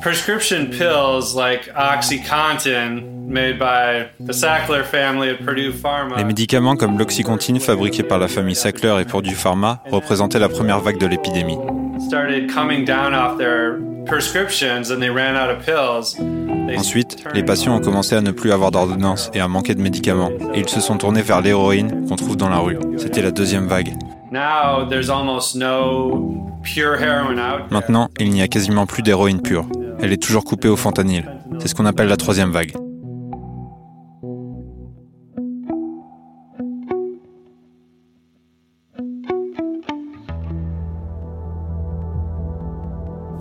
prescription pills like OxyContin, made by the Sackler family at Purdue Pharma. Les médicaments comme l'Oxycontin fabriqué par la famille Sackler et Purdue Pharma représentaient la première vague de l'épidémie. started coming down off their prescriptions and they ran out of pills. Ensuite, les patients ont commencé à ne plus avoir d'ordonnance et à manquer de médicaments, et ils se sont tournés vers l'héroïne qu'on trouve dans la rue. C'était la deuxième vague. Now there's almost no pure heroin out. there. Maintenant, il n'y a quasiment plus d'héroïne pure. Elle est toujours coupée au fentanyl. C'est ce qu'on appelle la troisième vague.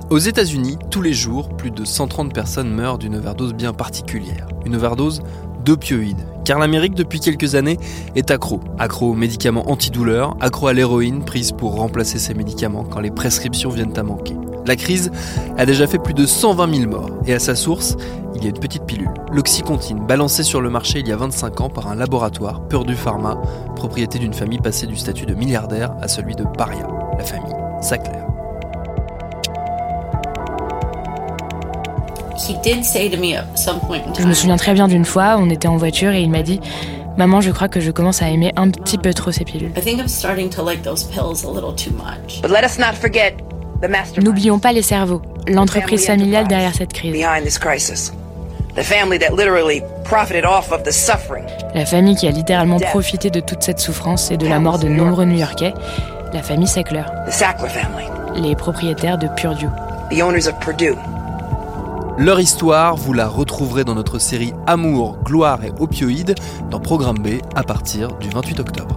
Aux États-Unis, tous les jours, plus de 130 personnes meurent d'une overdose bien particulière. Une overdose d'opioïdes. Car l'Amérique, depuis quelques années, est accro. Accro aux médicaments antidouleurs, accro à l'héroïne prise pour remplacer ces médicaments quand les prescriptions viennent à manquer. La crise a déjà fait plus de 120 000 morts. Et à sa source, il y a une petite pilule, l'oxycontine, balancée sur le marché il y a 25 ans par un laboratoire, Purdue Pharma, propriété d'une famille passée du statut de milliardaire à celui de paria, la famille Sackler. He did say to me at some point in Je time, me souviens très bien d'une fois, on était en voiture et il m'a dit Maman, je crois que je commence à aimer un petit peu trop ces pilules. I think I'm starting to like those pills a little too much. But let us not forget N'oublions pas les cerveaux, l'entreprise familiale derrière cette crise. La famille qui a littéralement profité de toute cette souffrance et de la mort de nombreux New-Yorkais, la famille Sackler, The Sackler family, les propriétaires de Purdue. the owners of Purdue. Leur histoire, vous la retrouverez dans notre série Amour, gloire et opioïdes dans Programme B à partir du 28 octobre.